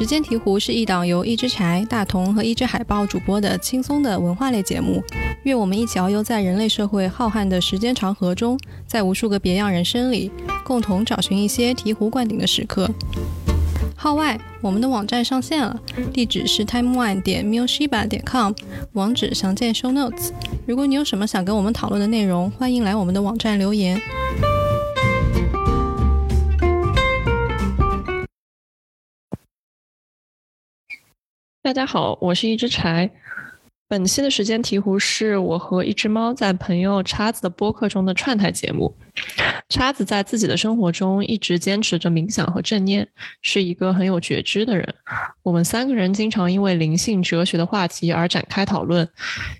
时间提壶是一档由一只柴、大同和一只海豹主播的轻松的文化类节目。愿我们一起遨游在人类社会浩瀚的时间长河中，在无数个别样人生里，共同找寻一些醍醐灌顶的时刻。号外，我们的网站上线了，地址是 timeone 点 mushiba 点 com，网址详见 show notes。如果你有什么想跟我们讨论的内容，欢迎来我们的网站留言。大家好，我是一只柴。本期的时间题壶是我和一只猫在朋友叉子的播客中的串台节目。叉子在自己的生活中一直坚持着冥想和正念，是一个很有觉知的人。我们三个人经常因为灵性哲学的话题而展开讨论，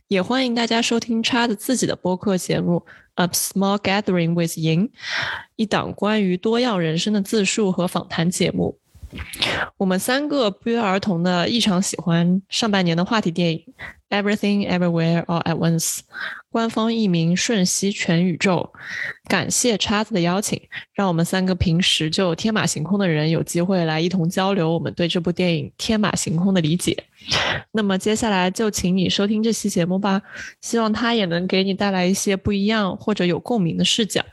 也欢迎大家收听叉子自己的播客节目《A Small Gathering with Yin》，一档关于多样人生的自述和访谈节目。我们三个不约而同的异常喜欢上半年的话题电影《Everything Everywhere All at Once》，官方译名《瞬息全宇宙》。感谢叉子的邀请，让我们三个平时就天马行空的人有机会来一同交流我们对这部电影天马行空的理解。那么接下来就请你收听这期节目吧，希望它也能给你带来一些不一样或者有共鸣的视角。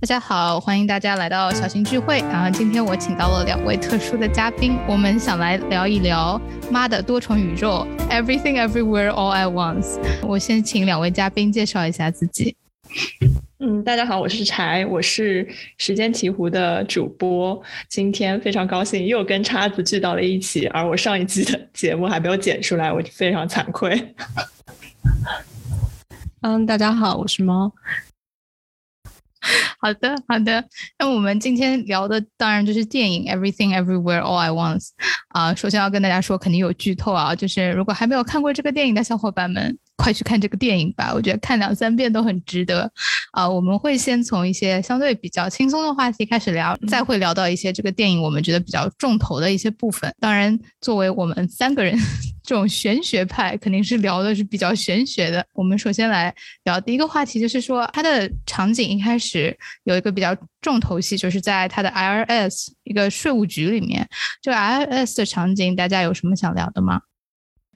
大家好，欢迎大家来到小型聚会。然后今天我请到了两位特殊的嘉宾，我们想来聊一聊《妈的多重宇宙》（Everything Everywhere All at Once）。我先请两位嘉宾介绍一下自己。嗯，大家好，我是柴，我是时间鹈鹕的主播。今天非常高兴又跟叉子聚到了一起，而我上一期的 节目还没有剪出来，我非常惭愧。嗯，大家好，我是猫。好的，好的。那我们今天聊的当然就是电影《Everything Everywhere All at Once》啊。首先要跟大家说，肯定有剧透啊。就是如果还没有看过这个电影的小伙伴们，快去看这个电影吧。我觉得看两三遍都很值得啊。我们会先从一些相对比较轻松的话题开始聊，再会聊到一些这个电影我们觉得比较重头的一些部分。当然，作为我们三个人。这种玄学派肯定是聊的是比较玄学的。我们首先来聊第一个话题，就是说它的场景一开始有一个比较重头戏，就是在它的 IRS 一个税务局里面。这个 IRS 的场景，大家有什么想聊的吗？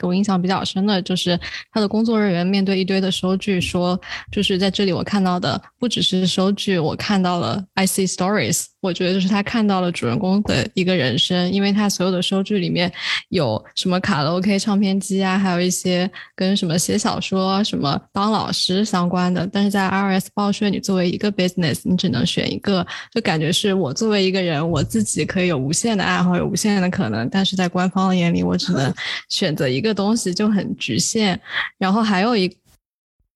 给我印象比较深的就是他的工作人员面对一堆的收据，说就是在这里我看到的不只是收据，我看到了 I see stories。我觉得就是他看到了主人公的一个人生，因为他所有的收据里面有什么卡拉 OK 唱片机啊，还有一些跟什么写小说、什么当老师相关的。但是在 R S 报税，你作为一个 business，你只能选一个，就感觉是我作为一个人，我自己可以有无限的爱好，有无限的可能，但是在官方的眼里，我只能选择一个东西，就很局限。然后还有一。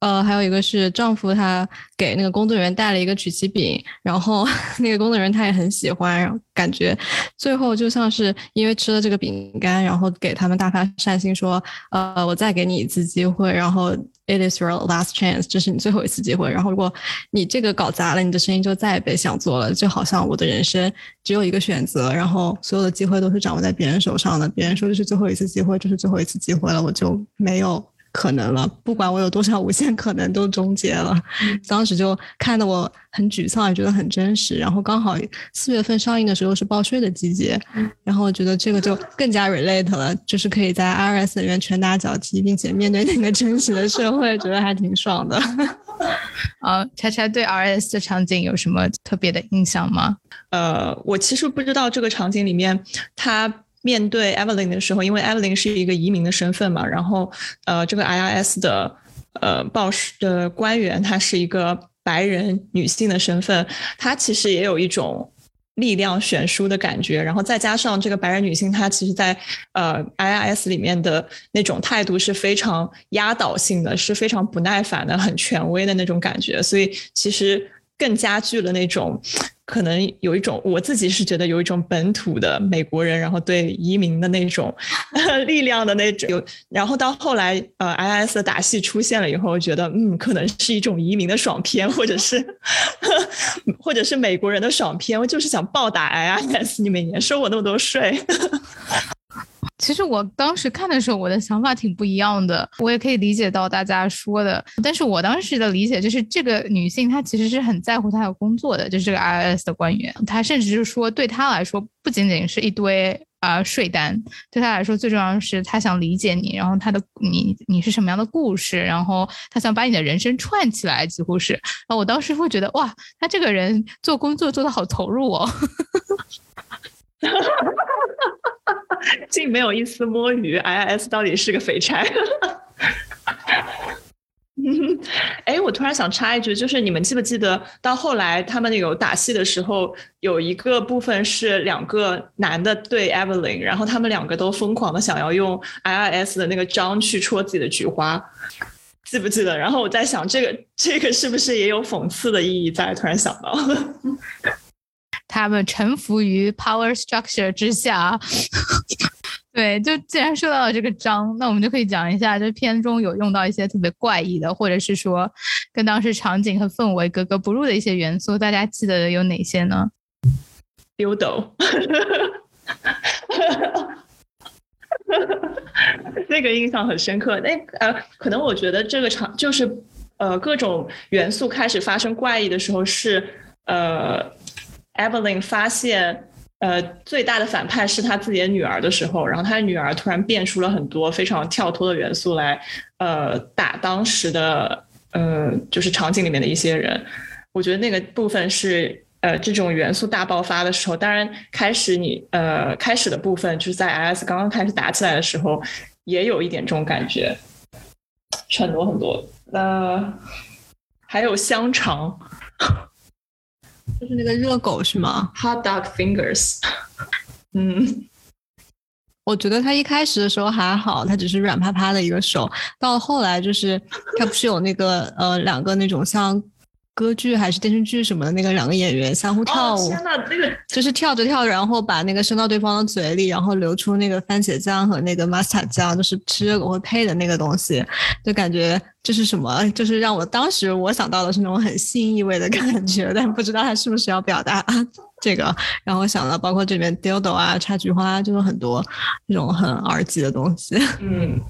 呃，还有一个是丈夫，他给那个工作人员带了一个曲奇饼，然后 那个工作人员他也很喜欢，然后感觉最后就像是因为吃了这个饼干，然后给他们大发善心说，呃，我再给你一次机会，然后 it is your last chance，这是你最后一次机会，然后如果你这个搞砸了，你的生意就再也别想做了，就好像我的人生只有一个选择，然后所有的机会都是掌握在别人手上的，别人说这是最后一次机会，这是最后一次机会了，我就没有。可能了，不管我有多少无限可能，都终结了。当时就看得我很沮丧，也觉得很真实。然后刚好四月份上映的时候是报税的季节，然后我觉得这个就更加 relate 了，就是可以在 IRS 里面拳打脚踢，并且面对那个真实的社会，觉得还挺爽的。啊，柴柴对 RS 的场景有什么特别的印象吗？呃，我其实不知道这个场景里面他。面对 Evelyn 的时候，因为 Evelyn 是一个移民的身份嘛，然后呃，这个 IRS 的呃报税的官员，她是一个白人女性的身份，她其实也有一种力量悬殊的感觉。然后再加上这个白人女性，她其实在呃 IRS 里面的那种态度是非常压倒性的，是非常不耐烦的，很权威的那种感觉，所以其实更加剧了那种。可能有一种，我自己是觉得有一种本土的美国人，然后对移民的那种 力量的那种。有，然后到后来，呃，I S 的打戏出现了以后，我觉得，嗯，可能是一种移民的爽片，或者是呵，或者是美国人的爽片。我就是想暴打 I S，你每年收我那么多税。其实我当时看的时候，我的想法挺不一样的。我也可以理解到大家说的，但是我当时的理解就是，这个女性她其实是很在乎她的工作的，就是这个 IRS 的官员，她甚至是说，对她来说，不仅仅是一堆啊税单，对她来说，最重要的是她想理解你，然后她的你你是什么样的故事，然后她想把你的人生串起来，几乎是。然后我当时会觉得，哇，她这个人做工作做的好投入哦。竟没有一丝摸鱼，IIS 到底是个废柴。哎，我突然想插一句，就是你们记不记得到后来他们有打戏的时候，有一个部分是两个男的对 Evelyn，然后他们两个都疯狂的想要用 IIS 的那个章去戳自己的菊花，记不记得？然后我在想，这个这个是不是也有讽刺的意义在？突然想到。他们臣服于 power structure 之下，对，就既然说到了这个章，那我们就可以讲一下，这片中有用到一些特别怪异的，或者是说跟当时场景和氛围格格不入的一些元素，大家记得有哪些呢？丢斗，那个印象很深刻。那呃，可能我觉得这个场就是呃各种元素开始发生怪异的时候是呃。Evelyn 发现，呃，最大的反派是他自己的女儿的时候，然后他的女儿突然变出了很多非常跳脱的元素来，呃，打当时的，呃，就是场景里面的一些人。我觉得那个部分是，呃，这种元素大爆发的时候。当然，开始你，呃，开始的部分就是在 IS 刚刚开始打起来的时候，也有一点这种感觉，很多很多。呃，还有香肠。就是那个热狗是吗？Hot dog fingers。嗯，我觉得他一开始的时候还好，他只是软趴趴的一个手，到了后来就是他不是有那个呃两个那种像。歌剧还是电视剧什么的，那个两个演员相互跳舞，天呐，那个就是跳着跳着，然后把那个伸到对方的嘴里，然后流出那个番茄酱和那个 mustard 酱，就是吃热狗会配的那个东西，就感觉这是什么？就是让我当时我想到的是那种很性意味的感觉，但不知道他是不是要表达这个。然后我想到包括这边 dildo 啊、插菊花，就是很多那种很 R 级的东西。嗯。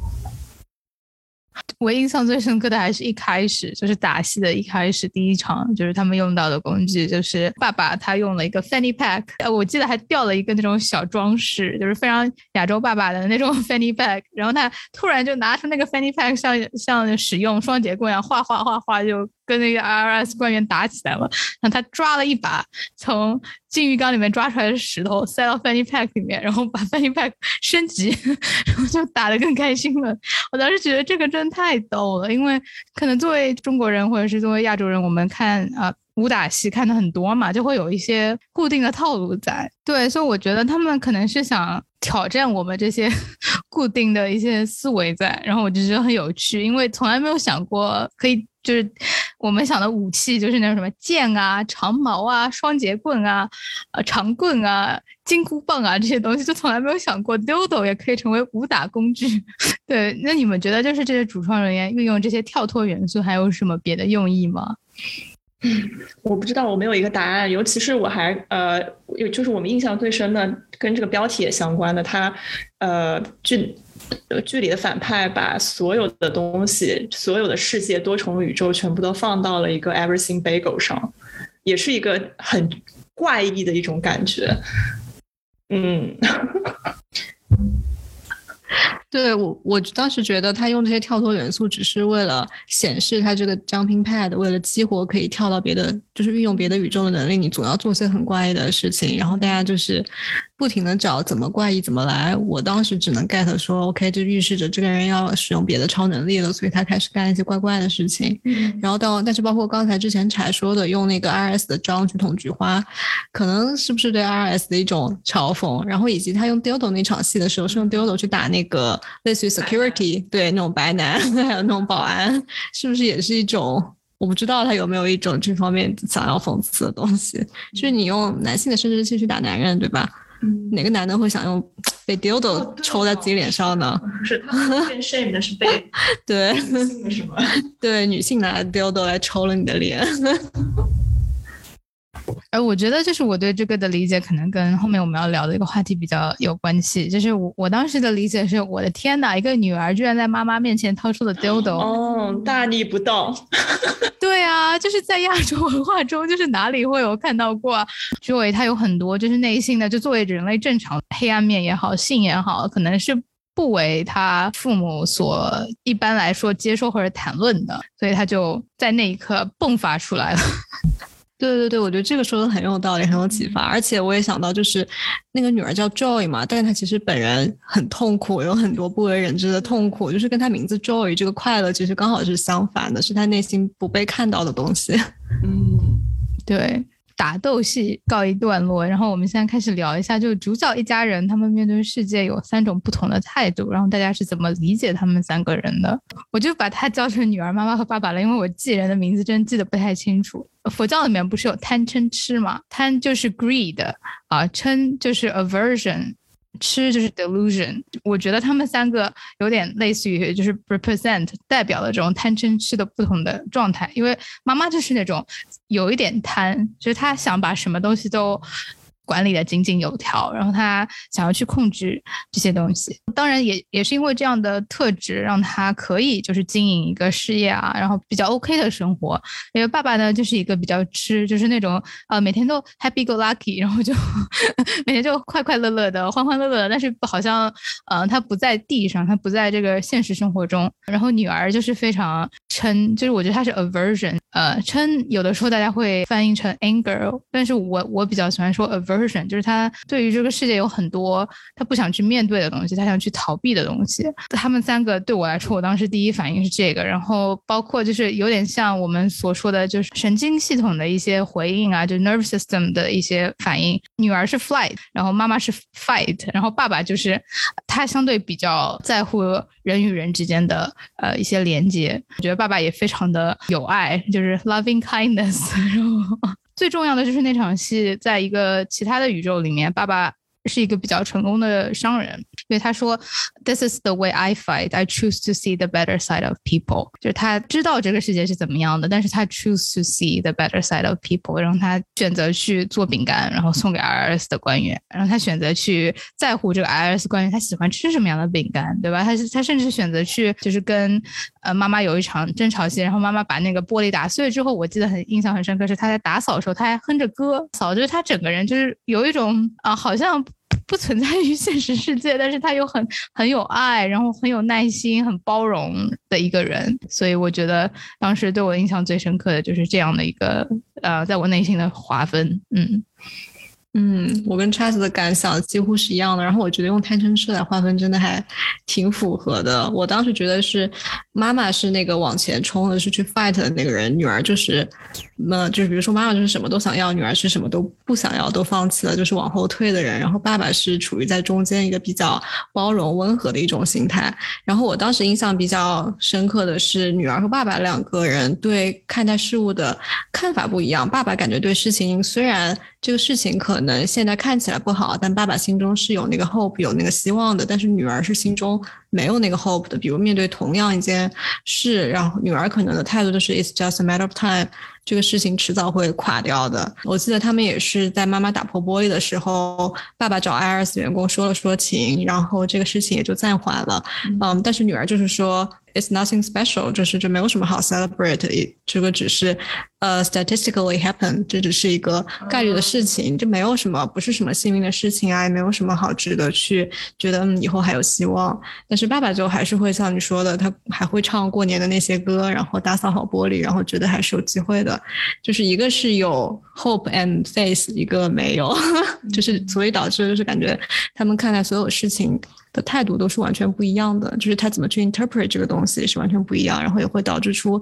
我印象最深刻的还是一开始，就是打戏的一开始第一场，就是他们用到的工具，就是爸爸他用了一个 fanny pack，呃，我记得还掉了一个那种小装饰，就是非常亚洲爸爸的那种 fanny pack，然后他突然就拿出那个 fanny pack，像像使用双节棍一样，画画画画就。跟那个 IRS 官员打起来了，然后他抓了一把从金鱼缸里面抓出来的石头，塞到 Fanny Pack 里面，然后把 Fanny Pack 升级，然后就打得更开心了。我当时觉得这个真的太逗了，因为可能作为中国人或者是作为亚洲人，我们看啊武打戏看的很多嘛，就会有一些固定的套路在。对，所以我觉得他们可能是想挑战我们这些 固定的一些思维在，然后我就觉得很有趣，因为从来没有想过可以。就是我们想的武器，就是那种什么剑啊、长矛啊、双节棍啊、呃长棍啊、金箍棒啊这些东西，就从来没有想过 dodo 也可以成为武打工具。对，那你们觉得就是这些主创人员运用这些跳脱元素，还有什么别的用意吗？嗯我不知道，我没有一个答案。尤其是我还呃，有就是我们印象最深的，跟这个标题也相关的，它呃剧。剧里的反派把所有的东西、所有的世界、多重宇宙全部都放到了一个 Everything Bagel 上，也是一个很怪异的一种感觉。嗯。对我，我当时觉得他用这些跳脱元素，只是为了显示他这个 jumping pad，为了激活可以跳到别的，就是运用别的宇宙的能力。你总要做些很怪异的事情，然后大家就是不停的找怎么怪异怎么来。我当时只能 get 说，OK，这预示着这个人要使用别的超能力了，所以他开始干一些怪怪的事情。嗯然后到，但是包括刚才之前柴说的，用那个 IRS 的章去捅菊花，可能是不是对 IRS 的一种嘲讽？然后以及他用 dildo 那场戏的时候，是用 dildo 去打那个。类似于 security，对那种白男，还有那种保安，是不是也是一种？我不知道他有没有一种这方面想要讽刺的东西。就是你用男性的生殖器去打男人，对吧？哪个男的会想用被 dildo 抽在自己脸上呢？不是，shame 的是被对什么？对女性 拿 dildo 来抽了你的脸。而我觉得，就是我对这个的理解，可能跟后面我们要聊的一个话题比较有关系。就是我我当时的理解是，我的天呐，一个女儿居然在妈妈面前掏出了 dildo，哦，大逆不道。对啊，就是在亚洲文化中，就是哪里会有看到过？Joy 他有很多就是内心的，就作为人类正常黑暗面也好，性也好，可能是。不为他父母所一般来说接受或者谈论的，所以他就在那一刻迸发出来了。对对对，我觉得这个说的很有道理，很有启发。而且我也想到，就是那个女儿叫 Joy 嘛，但是她其实本人很痛苦，有很多不为人知的痛苦，就是跟她名字 Joy 这个快乐其实刚好是相反的，是她内心不被看到的东西。嗯，对。打斗戏告一段落，然后我们现在开始聊一下，就主角一家人他们面对世界有三种不同的态度，然后大家是怎么理解他们三个人的？我就把他叫成女儿、妈妈和爸爸了，因为我记人的名字真记得不太清楚。佛教里面不是有贪嗔痴嘛？贪就是 greed 啊，嗔就是 aversion。吃就是 delusion，我觉得他们三个有点类似于，就是 represent 代表了这种贪嗔痴的不同的状态。因为妈妈就是那种有一点贪，就是她想把什么东西都。管理的井井有条，然后他想要去控制这些东西，当然也也是因为这样的特质，让他可以就是经营一个事业啊，然后比较 OK 的生活。因为爸爸呢就是一个比较吃，就是那种呃每天都 happy go lucky，然后就 每天就快快乐乐的、欢欢乐乐的，但是好像呃他不在地上，他不在这个现实生活中。然后女儿就是非常嗔，就是我觉得她是 aversion，呃嗔有的时候大家会翻译成 anger，但是我我比较喜欢说 aversion。而是选就是他对于这个世界有很多他不想去面对的东西，他想去逃避的东西。他们三个对我来说，我当时第一反应是这个，然后包括就是有点像我们所说的就是神经系统的一些回应啊，就 nerve system 的一些反应。女儿是 flight，然后妈妈是 fight，然后爸爸就是他相对比较在乎人与人之间的呃一些连接。我觉得爸爸也非常的有爱，就是 loving kindness，然后。最重要的就是那场戏，在一个其他的宇宙里面，爸爸。是一个比较成功的商人，因为他说，This is the way I fight. I choose to see the better side of people。就是他知道这个世界是怎么样的，但是他 choose to see the better side of people。然后他选择去做饼干，然后送给 IRS 的官员。然后他选择去在乎这个 IRS 官员他喜欢吃什么样的饼干，对吧？他他甚至选择去就是跟呃妈妈有一场争吵戏，然后妈妈把那个玻璃打碎之后，我记得很印象很深刻，是他在打扫的时候他还哼着歌扫，就是他整个人就是有一种啊好像。不存在于现实世界，但是他又很很有爱，然后很有耐心、很包容的一个人，所以我觉得当时对我印象最深刻的就是这样的一个呃，在我内心的划分，嗯。嗯，我跟叉子的感想几乎是一样的。然后我觉得用贪嗔痴来划分真的还挺符合的。我当时觉得是妈妈是那个往前冲的，是去 fight 的那个人，女儿就是那就是比如说妈妈就是什么都想要，女儿是什么都不想要，都放弃了，就是往后退的人。然后爸爸是处于在中间一个比较包容温和的一种心态。然后我当时印象比较深刻的是女儿和爸爸两个人对看待事物的看法不一样。爸爸感觉对事情虽然这个事情可能现在看起来不好，但爸爸心中是有那个 hope，有那个希望的。但是女儿是心中没有那个 hope 的。比如面对同样一件事，然后女儿可能的态度就是 it's just a matter of time，这个事情迟早会垮掉的。我记得他们也是在妈妈打破玻璃的时候，爸爸找 IRS 员工说了说情，然后这个事情也就暂缓了。嗯，但是女儿就是说。It's nothing special，就是这没有什么好 celebrate，这个只是呃 statistically happen，这只是一个概率的事情，这没有什么不是什么幸运的事情啊，也没有什么好值得去觉得嗯以后还有希望。但是爸爸就还是会像你说的，他还会唱过年的那些歌，然后打扫好玻璃，然后觉得还是有机会的。就是一个是有 hope and faith，一个没有，就是所以导致就是感觉他们看待所有事情。的态度都是完全不一样的，就是他怎么去 interpret 这个东西是完全不一样，然后也会导致出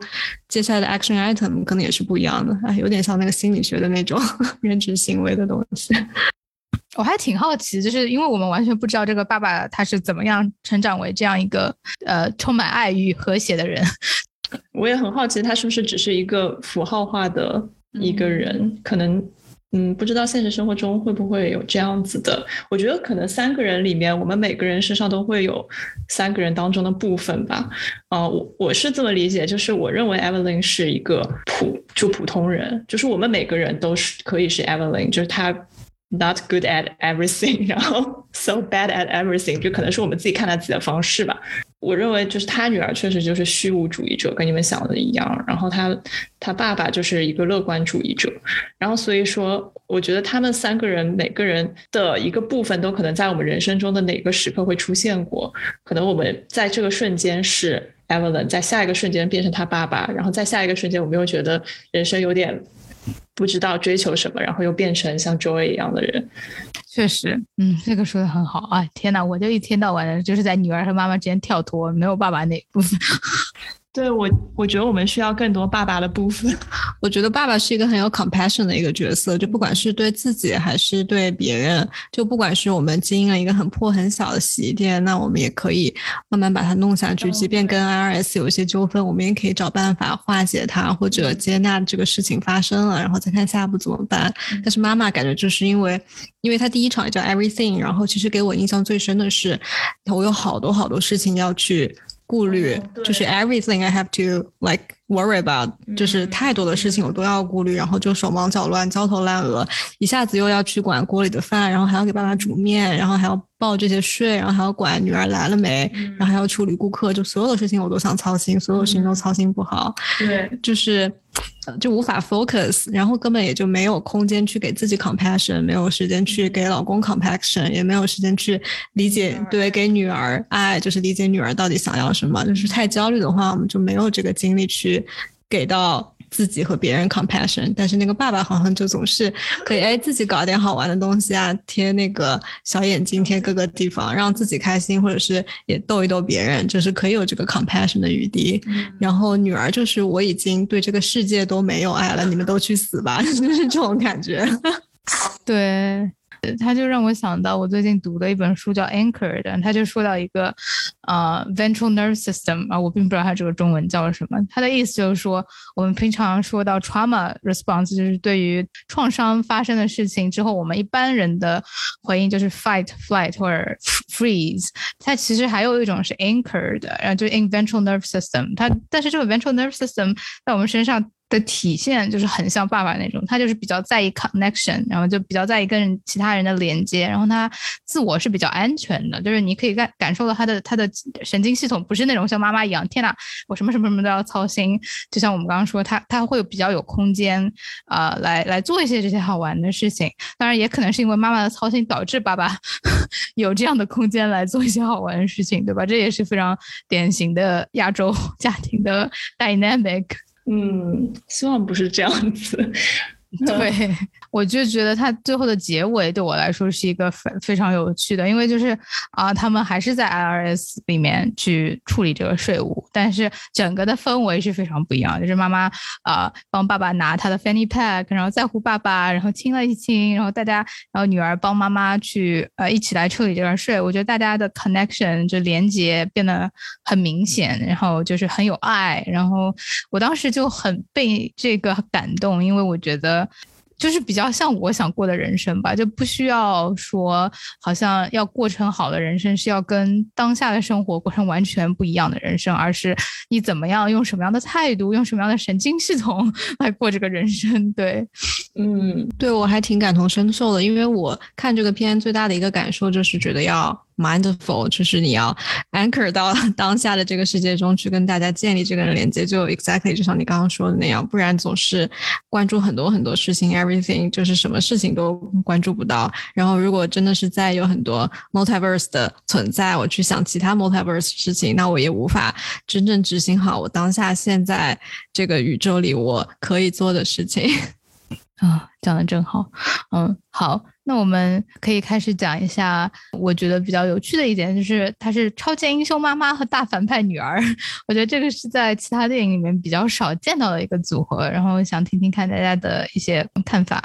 接下来的 action item 可能也是不一样的，哎，有点像那个心理学的那种 认知行为的东西。我还挺好奇，就是因为我们完全不知道这个爸爸他是怎么样成长为这样一个呃充满爱与和谐的人。我也很好奇，他是不是只是一个符号化的一个人，可能。嗯，不知道现实生活中会不会有这样子的？我觉得可能三个人里面，我们每个人身上都会有三个人当中的部分吧。啊，我我是这么理解，就是我认为 Evelyn 是一个普就普通人，就是我们每个人都是可以是 Evelyn，就是他。Not good at everything，然后 so bad at everything，就可能是我们自己看待自己的方式吧。我认为就是他女儿确实就是虚无主义者，跟你们想的一样。然后他他爸爸就是一个乐观主义者。然后所以说，我觉得他们三个人每个人的一个部分都可能在我们人生中的哪个时刻会出现过。可能我们在这个瞬间是 Evelyn，在下一个瞬间变成他爸爸，然后在下一个瞬间我们又觉得人生有点。不知道追求什么，然后又变成像 Joy 一样的人，确实，嗯，这个说的很好啊！天哪，我就一天到晚的就是在女儿和妈妈之间跳脱，没有爸爸那部分。对我，我觉得我们需要更多爸爸的部分。我觉得爸爸是一个很有 compassion 的一个角色，就不管是对自己还是对别人，就不管是我们经营了一个很破很小的洗衣店，那我们也可以慢慢把它弄下去。即便跟 IRS 有一些纠纷，我们也可以找办法化解它，或者接纳这个事情发生了，然后再看下一步怎么办。但是妈妈感觉就是因为，因为她第一场叫 Everything，然后其实给我印象最深的是，我有好多好多事情要去。顾虑就是 everything I have to like worry about，就是太多的事情我都要顾虑，然后就手忙脚乱、焦头烂额，一下子又要去管锅里的饭，然后还要给爸爸煮面，然后还要报这些税，然后还要管女儿来了没，然后还要处理顾客，就所有的事情我都想操心，所有事情都操心不好。对，就是。就无法 focus，然后根本也就没有空间去给自己 compassion，没有时间去给老公 compassion，也没有时间去理解，对，给女儿爱，就是理解女儿到底想要什么。就是太焦虑的话，我们就没有这个精力去给到。自己和别人 compassion，但是那个爸爸好像就总是可以哎自己搞点好玩的东西啊，贴那个小眼睛贴各个地方，让自己开心，或者是也逗一逗别人，就是可以有这个 compassion 的余地。然后女儿就是我已经对这个世界都没有爱了，你们都去死吧，就是这种感觉。对。他就让我想到我最近读的一本书叫《Anchored》，他就说到一个呃 ventral nerve system 啊，我并不知道它这个中文叫什么。他的意思就是说，我们平常说到 trauma response，就是对于创伤发生的事情之后，我们一般人的回应就是 fight、flight 或者 freeze。它其实还有一种是 anchored，然后就 in ventral nerve system。它但是这个 ventral nerve system 在我们身上。的体现就是很像爸爸那种，他就是比较在意 connection，然后就比较在意跟其他人的连接，然后他自我是比较安全的，就是你可以感感受到他的他的神经系统不是那种像妈妈一样，天哪，我什么什么什么都要操心。就像我们刚刚说，他他会比较有空间啊，来来做一些这些好玩的事情。当然，也可能是因为妈妈的操心导致爸爸 有这样的空间来做一些好玩的事情，对吧？这也是非常典型的亚洲 家庭的 dynamic。嗯，希望不是这样子。对，我就觉得他最后的结尾对我来说是一个非非常有趣的，因为就是啊，他们还是在 IRS 里面去处理这个税务，但是整个的氛围是非常不一样。就是妈妈啊帮爸爸拿他的 fanny pack，然后在乎爸爸，然后亲了一亲，然后大家，然后女儿帮妈妈去呃一起来处理这个税。我觉得大家的 connection 就连接变得很明显，然后就是很有爱。然后我当时就很被这个感动，因为我觉得得。就是比较像我想过的人生吧，就不需要说好像要过成好的人生，是要跟当下的生活过成完全不一样的人生，而是你怎么样用什么样的态度，用什么样的神经系统 来过这个人生。对，嗯，对我还挺感同身受的，因为我看这个片最大的一个感受就是觉得要。Mindful 就是你要 anchor 到 当下的这个世界中去跟大家建立这个连接，就 exactly 就像你刚刚说的那样，不然总是关注很多很多事情，everything 就是什么事情都关注不到。然后如果真的是在有很多 multiverse 的存在，我去想其他 multiverse 事情，那我也无法真正执行好我当下现在这个宇宙里我可以做的事情。啊，讲的真好，嗯，好，那我们可以开始讲一下，我觉得比较有趣的一点就是，她是超级英雄妈妈和大反派女儿，我觉得这个是在其他电影里面比较少见到的一个组合，然后想听听看大家的一些看法。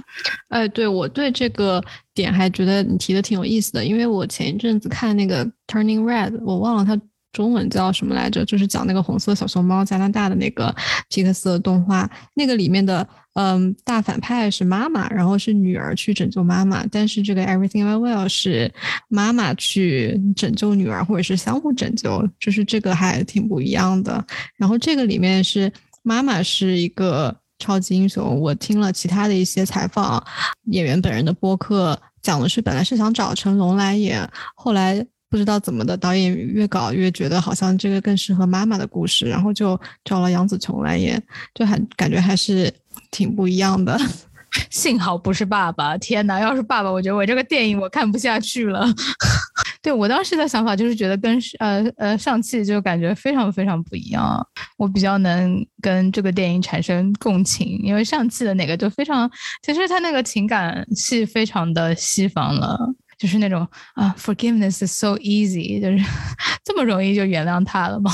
哎，对我对这个点还觉得你提的挺有意思的，因为我前一阵子看那个 Turning Red，我忘了它。中文叫什么来着？就是讲那个红色小熊猫加拿大的那个皮克斯的动画，那个里面的嗯大反派是妈妈，然后是女儿去拯救妈妈，但是这个 Everything I Will 是妈妈去拯救女儿，或者是相互拯救，就是这个还挺不一样的。然后这个里面是妈妈是一个超级英雄，我听了其他的一些采访，演员本人的播客讲的是本来是想找成龙来演，后来。不知道怎么的，导演越搞越觉得好像这个更适合妈妈的故事，然后就找了杨紫琼来演，就还感觉还是挺不一样的。幸好不是爸爸，天哪！要是爸爸，我觉得我这个电影我看不下去了。对我当时的想法就是觉得跟呃呃上汽就感觉非常非常不一样，我比较能跟这个电影产生共情，因为上汽的那个就非常，其实他那个情感戏非常的西方了。就是那种啊，forgiveness is so easy，就是 这么容易就原谅他了吗？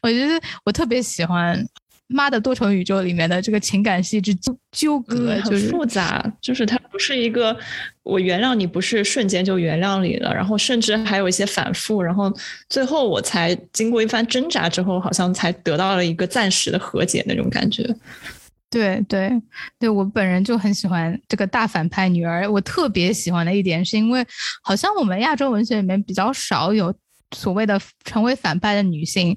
我觉得我特别喜欢《妈的多重宇宙》里面的这个情感戏之纠纠葛，很复杂。就是它不是一个我原谅你，不是瞬间就原谅你了，然后甚至还有一些反复，然后最后我才经过一番挣扎之后，好像才得到了一个暂时的和解那种感觉。对对对，我本人就很喜欢这个大反派女儿。我特别喜欢的一点是因为，好像我们亚洲文学里面比较少有所谓的成为反派的女性。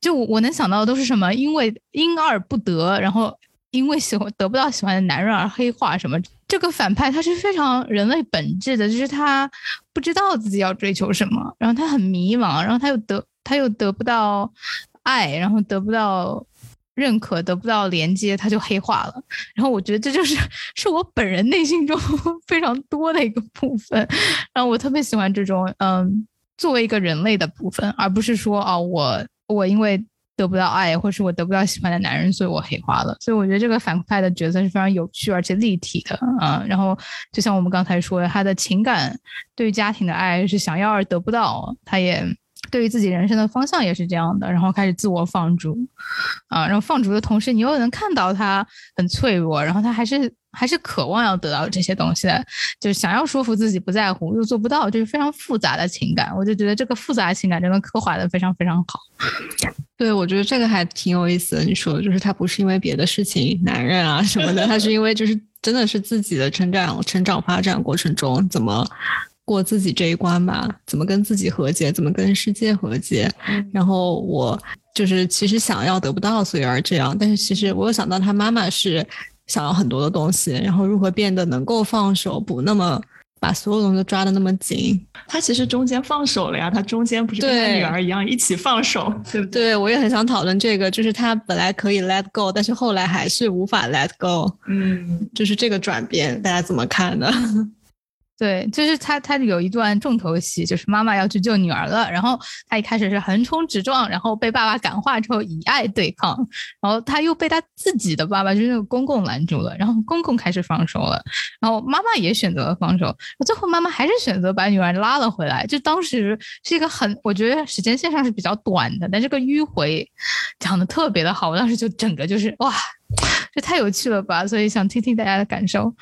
就我能想到的都是什么，因为因而不得，然后因为喜欢得不到喜欢的男人而黑化什么。这个反派他是非常人类本质的，就是他不知道自己要追求什么，然后他很迷茫，然后他又得他又得不到爱，然后得不到。认可得不到连接，他就黑化了。然后我觉得这就是是我本人内心中 非常多的一个部分。然后我特别喜欢这种，嗯，作为一个人类的部分，而不是说啊，我我因为得不到爱，或是我得不到喜欢的男人，所以我黑化了。所以我觉得这个反派的角色是非常有趣而且立体的啊。然后就像我们刚才说的，他的情感对于家庭的爱是想要而得不到，他也。对于自己人生的方向也是这样的，然后开始自我放逐，啊，然后放逐的同时，你又能看到他很脆弱，然后他还是还是渴望要得到这些东西的，就是想要说服自己不在乎，又做不到，就是非常复杂的情感。我就觉得这个复杂情感真的刻画的非常非常好。对，我觉得这个还挺有意思的。你说就是他不是因为别的事情，男人啊什么的，他是因为就是真的是自己的成长、成长发展过程中怎么。过自己这一关吧，怎么跟自己和解，怎么跟世界和解。然后我就是其实想要得不到，所以而这样。但是其实我又想到他妈妈是想要很多的东西，然后如何变得能够放手，不那么把所有东西都抓的那么紧。他其实中间放手了呀，他中间不是跟他女儿一样一起放手，对不对？我也很想讨论这个，就是他本来可以 let go，但是后来还是无法 let go。嗯，就是这个转变，大家怎么看呢？对，就是他，他有一段重头戏，就是妈妈要去救女儿了，然后他一开始是横冲直撞，然后被爸爸感化之后以爱对抗，然后他又被他自己的爸爸，就是那个公公拦住了，然后公公开始放手了，然后妈妈也选择了放手，最后妈妈还是选择把女儿拉了回来，就当时是一个很，我觉得时间线上是比较短的，但这个迂回讲的特别的好，我当时就整个就是哇，这太有趣了吧，所以想听听大家的感受。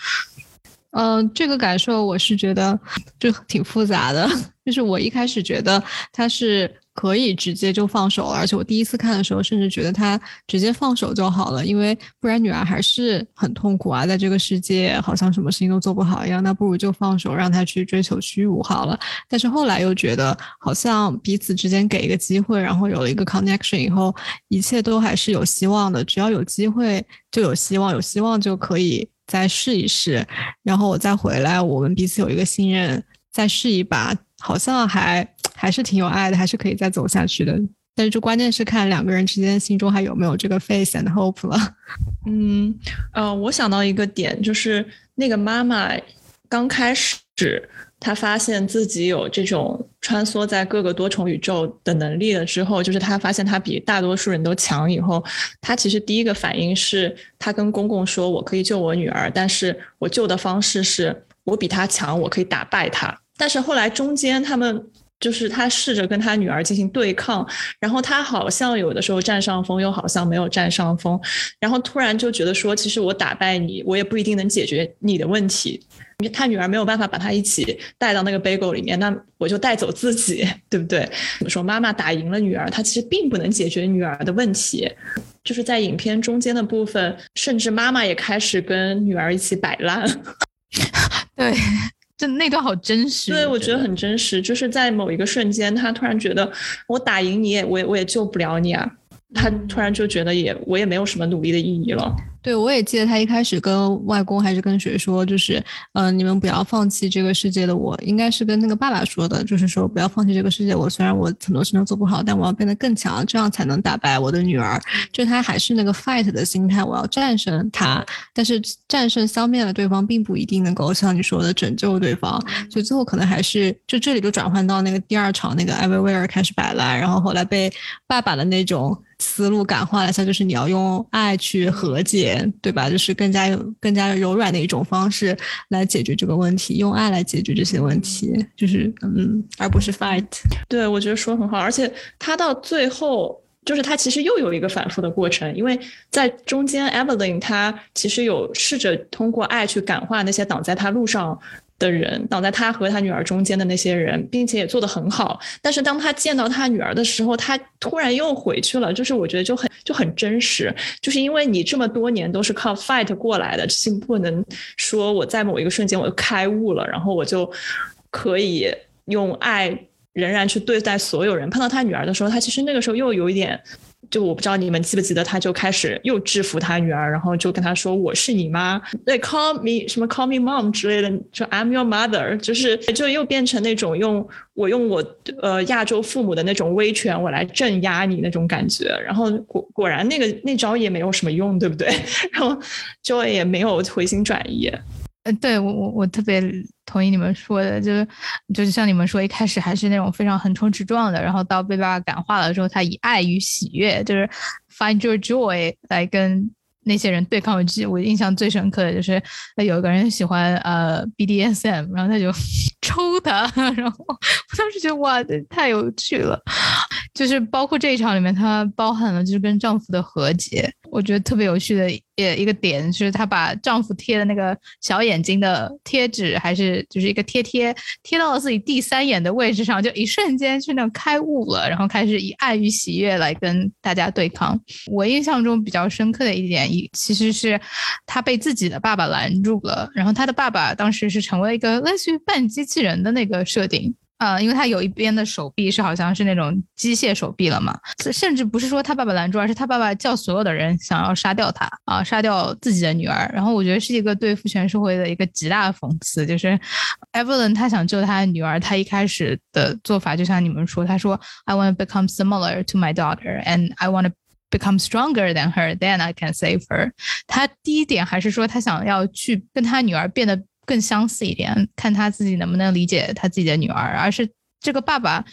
嗯，这个感受我是觉得就挺复杂的。就是我一开始觉得他是可以直接就放手了，而且我第一次看的时候，甚至觉得他直接放手就好了，因为不然女儿还是很痛苦啊，在这个世界好像什么事情都做不好一样。那不如就放手，让他去追求虚无好了。但是后来又觉得，好像彼此之间给一个机会，然后有了一个 connection 以后，一切都还是有希望的。只要有机会，就有希望，有希望就可以。再试一试，然后我再回来，我们彼此有一个信任，再试一把，好像还还是挺有爱的，还是可以再走下去的。但是就关键是看两个人之间心中还有没有这个 faith and hope 了。嗯，呃，我想到一个点，就是那个妈妈刚开始。她发现自己有这种穿梭在各个多重宇宙的能力了之后，就是他发现他比大多数人都强以后，他其实第一个反应是他跟公公说：“我可以救我女儿，但是我救的方式是我比他强，我可以打败他。”但是后来中间他们就是他试着跟他女儿进行对抗，然后他好像有的时候占上风，又好像没有占上风，然后突然就觉得说：“其实我打败你，我也不一定能解决你的问题。”他女儿没有办法把他一起带到那个 bagel 里面，那我就带走自己，对不对？怎么说？妈妈打赢了女儿，她其实并不能解决女儿的问题。就是在影片中间的部分，甚至妈妈也开始跟女儿一起摆烂。对，就那段好真实。对，我觉得很真实。就是在某一个瞬间，他突然觉得，我打赢你也，我也我也救不了你啊。他突然就觉得，也我也没有什么努力的意义了。对，我也记得他一开始跟外公还是跟谁说，就是，嗯，你们不要放弃这个世界的我，应该是跟那个爸爸说的，就是说不要放弃这个世界。我虽然我很多事情做不好，但我要变得更强，这样才能打败我的女儿。就他还是那个 fight 的心态，我要战胜他。但是战胜消灭了对方，并不一定能够像你说的拯救对方。所以最后可能还是就这里就转换到那个第二场那个 Everywhere 开始摆烂，然后后来被爸爸的那种思路感化了一下，就是你要用爱去和解。对吧？就是更加有更加柔软的一种方式来解决这个问题，用爱来解决这些问题，就是嗯，而不是 fight。对，我觉得说很好，而且他到最后，就是他其实又有一个反复的过程，因为在中间，Evelyn 他其实有试着通过爱去感化那些挡在他路上。的人挡在他和他女儿中间的那些人，并且也做得很好。但是当他见到他女儿的时候，他突然又回去了。就是我觉得就很就很真实，就是因为你这么多年都是靠 fight 过来的，是不能说我在某一个瞬间我就开悟了，然后我就可以用爱仍然去对待所有人。碰到他女儿的时候，他其实那个时候又有一点。就我不知道你们记不记得，他就开始又制服他女儿，然后就跟他说：“我是你妈。”对，call me 什么 call me mom 之类的，说 I'm your mother，就是就又变成那种用我用我呃亚洲父母的那种威权，我来镇压你那种感觉。然后果果然那个那招也没有什么用，对不对？然后 Joy 也没有回心转意。呃，对我我我特别同意你们说的，就是就是像你们说，一开始还是那种非常横冲直撞的，然后到被爸爸感化了之后，他以爱与喜悦，就是 find your joy 来跟那些人对抗。我记我印象最深刻的就是，有一个人喜欢呃 BDSM，然后他就 抽他，然后我当时觉得哇，太有趣了。就是包括这一场里面，它包含了就是跟丈夫的和解。我觉得特别有趣的也一个点，就是她把丈夫贴的那个小眼睛的贴纸，还是就是一个贴贴，贴到了自己第三眼的位置上，就一瞬间就那种开悟了，然后开始以爱与喜悦来跟大家对抗。我印象中比较深刻的一点，一其实是她被自己的爸爸拦住了，然后她的爸爸当时是成为一个类似于半机器人的那个设定。呃，因为他有一边的手臂是好像是那种机械手臂了嘛，甚至不是说他爸爸拦住，而是他爸爸叫所有的人想要杀掉他啊，杀掉自己的女儿。然后我觉得是一个对父权社会的一个极大的讽刺，就是 Evelyn 他想救他的女儿，他一开始的做法就像你们说，他说 I want to become similar to my daughter and I want to become stronger than her, then I can save her。他第一点还是说他想要去跟他女儿变得。更相似一点，看他自己能不能理解他自己的女儿，而是这个爸爸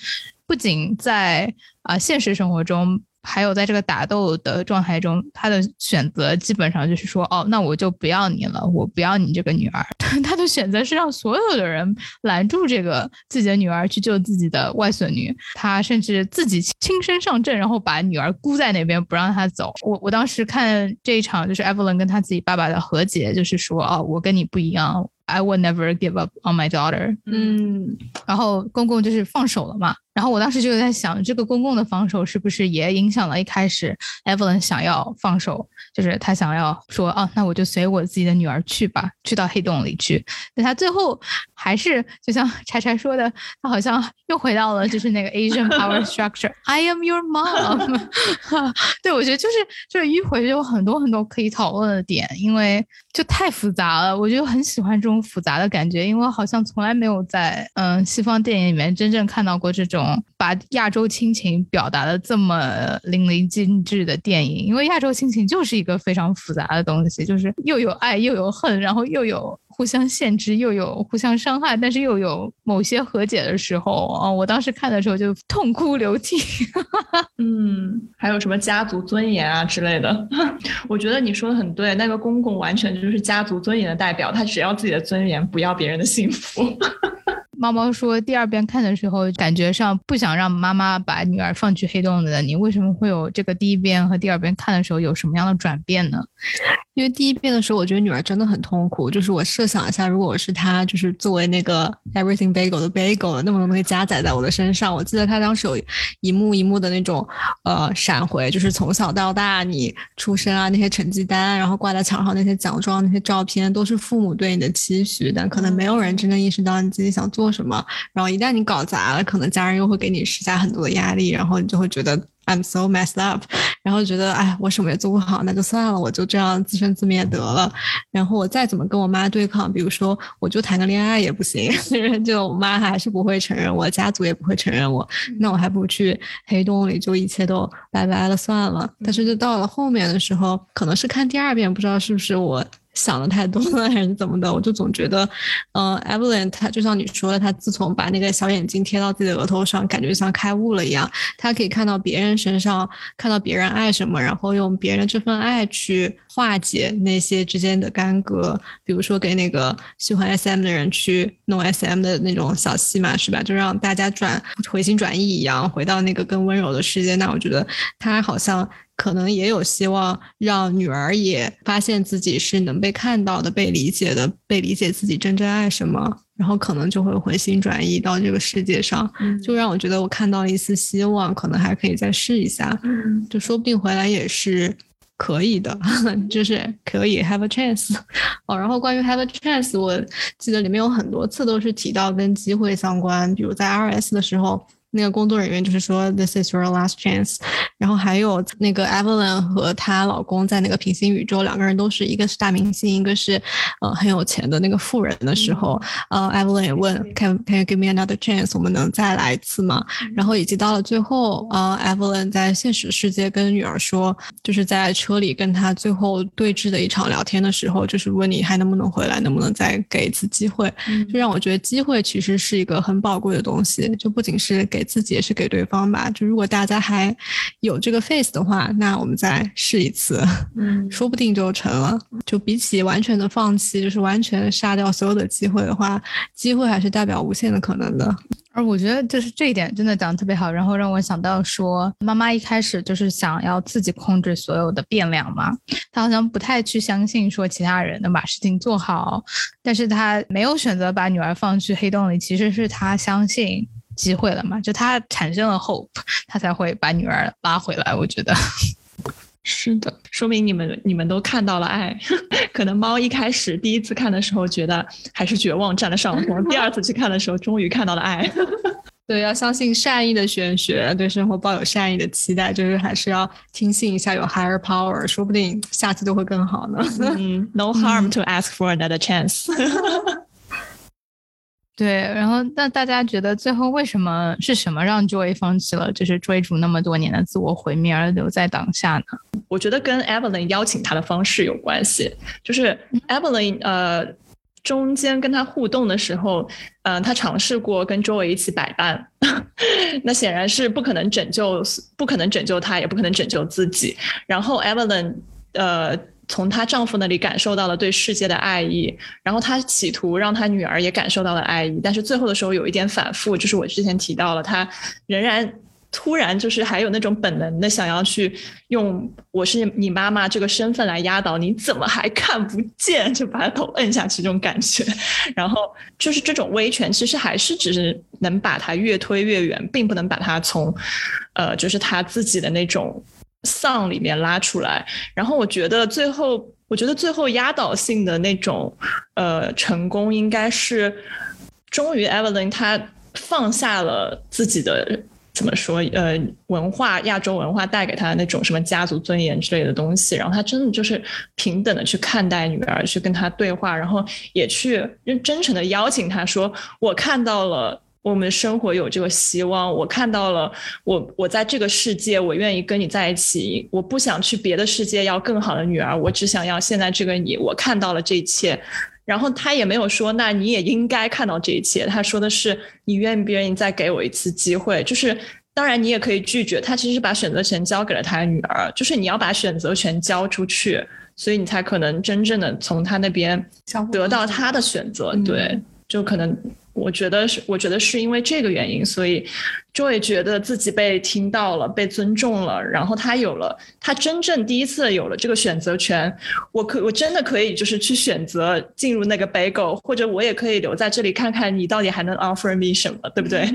不仅在啊现实生活中。还有在这个打斗的状态中，他的选择基本上就是说，哦，那我就不要你了，我不要你这个女儿。他的选择是让所有的人拦住这个自己的女儿去救自己的外孙女，他甚至自己亲身上阵，然后把女儿箍在那边不让她走。我我当时看这一场就是 Evelyn 跟他自己爸爸的和解，就是说，哦，我跟你不一样 ，I will never give up on my daughter。嗯，然后公公就是放手了嘛。 然后我当时就在想，这个公共的放手是不是也影响了一开始 Evelyn 想要放手，就是他想要说，哦，那我就随我自己的女儿去吧，去到黑洞里去。但他最后还是就像柴柴说的，他好像又回到了就是那个 Asian power structure，I am your mom。对，我觉得就是就是迂回有很多很多可以讨论的点，因为就太复杂了。我就很喜欢这种复杂的感觉，因为好像从来没有在嗯西方电影里面真正看到过这种。把亚洲亲情表达的这么淋漓尽致的电影，因为亚洲亲情就是一个非常复杂的东西，就是又有爱又有恨，然后又有。互相限制，又有互相伤害，但是又有某些和解的时候啊！我当时看的时候就痛哭流涕。嗯，还有什么家族尊严啊之类的？我觉得你说的很对，那个公公完全就是家族尊严的代表，他只要自己的尊严，不要别人的幸福。猫猫说，第二遍看的时候，感觉上不想让妈妈把女儿放去黑洞的，你为什么会有这个第一遍和第二遍看的时候有什么样的转变呢？因为第一遍的时候，我觉得女儿真的很痛苦。就是我设想一下，如果我是她，就是作为那个 everything bagel 的 bagel，那么多东西加载在我的身上。我记得她当时有一幕一幕的那种呃闪回，就是从小到大你出生啊那些成绩单，然后挂在墙上那些奖状、那些照片，都是父母对你的期许，但可能没有人真正意识到你自己想做什么。然后一旦你搞砸了，可能家人又会给你施加很多的压力，然后你就会觉得。I'm so messed up，然后觉得哎，我什么也做不好，那就算了，我就这样自生自灭得了。然后我再怎么跟我妈对抗，比如说我就谈个恋爱也不行，就我妈还是不会承认我，家族也不会承认我，那我还不如去黑洞里，就一切都拜拜了算了。但是就到了后面的时候，可能是看第二遍，不知道是不是我。想的太多了还是怎么的？我就总觉得，嗯，Evelyn 她就像你说的，她自从把那个小眼睛贴到自己的额头上，感觉像开悟了一样。她可以看到别人身上，看到别人爱什么，然后用别人这份爱去化解那些之间的干戈。比如说给那个喜欢 SM 的人去弄 SM 的那种小戏嘛，是吧？就让大家转回心转意一样，回到那个更温柔的世界。那我觉得她好像。可能也有希望让女儿也发现自己是能被看到的、被理解的、被理解自己真正爱什么，然后可能就会回心转意到这个世界上，就让我觉得我看到了一丝希望，可能还可以再试一下，就说不定回来也是可以的，就是可以 have a chance 哦。然后关于 have a chance，我记得里面有很多次都是提到跟机会相关，比如在 RS 的时候。那个工作人员就是说，This is your last chance。然后还有那个 Evelyn 和她老公在那个平行宇宙，两个人都是一个是大明星，一个是呃很有钱的那个富人的时候，呃，Evelyn 也问，Can Can you give me another chance？我们能再来一次吗？然后以及到了最后，呃，Evelyn 在现实世界跟女儿说，就是在车里跟她最后对峙的一场聊天的时候，就是问你还能不能回来，能不能再给一次机会？就让我觉得机会其实是一个很宝贵的东西，就不仅是给。给自己也是给对方吧。就如果大家还有这个 face 的话，那我们再试一次，嗯，说不定就成了。就比起完全的放弃，就是完全杀掉所有的机会的话，机会还是代表无限的可能的。而我觉得就是这一点真的讲的特别好，然后让我想到说，妈妈一开始就是想要自己控制所有的变量嘛，她好像不太去相信说其他人能把事情做好，但是她没有选择把女儿放去黑洞里，其实是她相信。机会了嘛？就他产生了 hope，他才会把女儿拉回来。我觉得 是的，说明你们你们都看到了爱。可能猫一开始第一次看的时候觉得还是绝望占了上风，第二次去看的时候终于看到了爱。对，要相信善意的玄学，对生活抱有善意的期待，就是还是要听信一下有 higher power，说不定下次就会更好呢。嗯，No harm to ask for another chance。对，然后那大家觉得最后为什么是什么让 Joy 放弃了，就是追逐那么多年的自我毁灭而留在当下呢？我觉得跟 Evelyn 邀请他的方式有关系，就是 Evelyn 呃中间跟他互动的时候，嗯，他尝试过跟 Joy 一起摆烂，那显然是不可能拯救，不可能拯救他，也不可能拯救自己。然后 Evelyn 呃。从她丈夫那里感受到了对世界的爱意，然后她企图让她女儿也感受到了爱意，但是最后的时候有一点反复，就是我之前提到了，她仍然突然就是还有那种本能的想要去用我是你妈妈这个身份来压倒你，怎么还看不见？就把头摁下去这种感觉，然后就是这种威权，其实还是只是能把她越推越远，并不能把她从，呃，就是她自己的那种。丧里面拉出来，然后我觉得最后，我觉得最后压倒性的那种，呃，成功应该是，终于 Evelyn 她放下了自己的怎么说，呃，文化亚洲文化带给她的那种什么家族尊严之类的东西，然后她真的就是平等的去看待女儿，去跟她对话，然后也去真真诚的邀请她说，我看到了。我们生活有这个希望，我看到了，我我在这个世界，我愿意跟你在一起，我不想去别的世界要更好的女儿，我只想要现在这个你。我看到了这一切，然后他也没有说，那你也应该看到这一切。他说的是，你愿不愿意再给我一次机会？就是当然你也可以拒绝。他其实把选择权交给了他的女儿，就是你要把选择权交出去，所以你才可能真正的从他那边得到他的选择。对，就可能。我觉得是，我觉得是因为这个原因，所以 Joy 觉得自己被听到了，被尊重了，然后他有了，他真正第一次有了这个选择权。我可我真的可以就是去选择进入那个 Bagel，或者我也可以留在这里看看你到底还能 offer me 什么，对不对？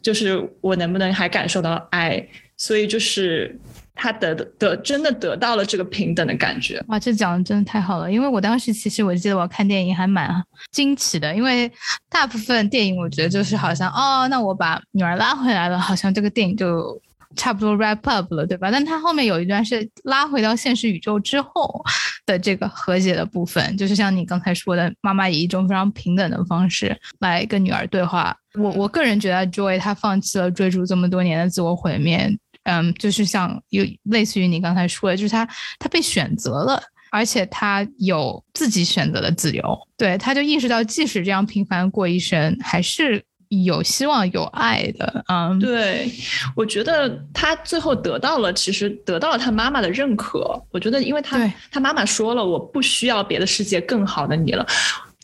就是我能不能还感受到爱？所以就是。他得得真的得到了这个平等的感觉，哇，这讲的真的太好了。因为我当时其实我记得我看电影还蛮惊奇的，因为大部分电影我觉得就是好像哦，那我把女儿拉回来了，好像这个电影就差不多 wrap up 了，对吧？但他后面有一段是拉回到现实宇宙之后的这个和解的部分，就是像你刚才说的，妈妈以一种非常平等的方式来跟女儿对话。我我个人觉得 Joy 他放弃了追逐这么多年的自我毁灭。嗯，就是像有类似于你刚才说的，就是他他被选择了，而且他有自己选择的自由。对，他就意识到，即使这样平凡过一生，还是有希望、有爱的。嗯，对，我觉得他最后得到了，其实得到了他妈妈的认可。我觉得，因为他他妈妈说了，我不需要别的世界更好的你了，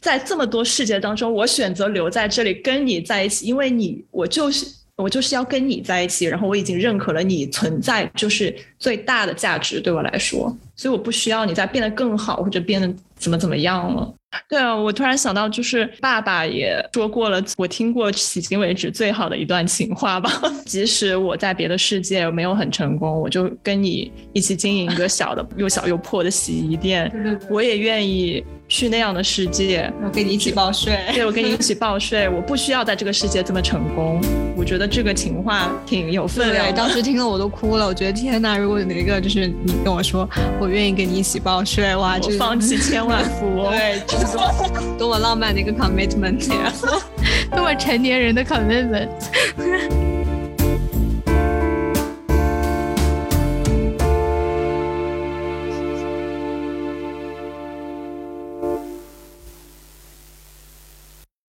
在这么多世界当中，我选择留在这里跟你在一起，因为你，我就是。我就是要跟你在一起，然后我已经认可了你存在就是最大的价值对我来说，所以我不需要你再变得更好或者变得怎么怎么样了。对啊，我突然想到，就是爸爸也说过了，我听过迄今为止最好的一段情话吧。即使我在别的世界没有很成功，我就跟你一起经营一个小的又小又破的洗衣店，我也愿意。去那样的世界，我跟你一起报税。对，我跟你一起报税。我不需要在这个世界这么成功。我觉得这个情话挺有分量。当时听了我都哭了。我觉得天哪，如果有一个就是你跟我说，我愿意跟你一起报税，哇，就放弃千万富翁，对，多多么浪漫的一个 commitment 呀，多么成年人的 commitment。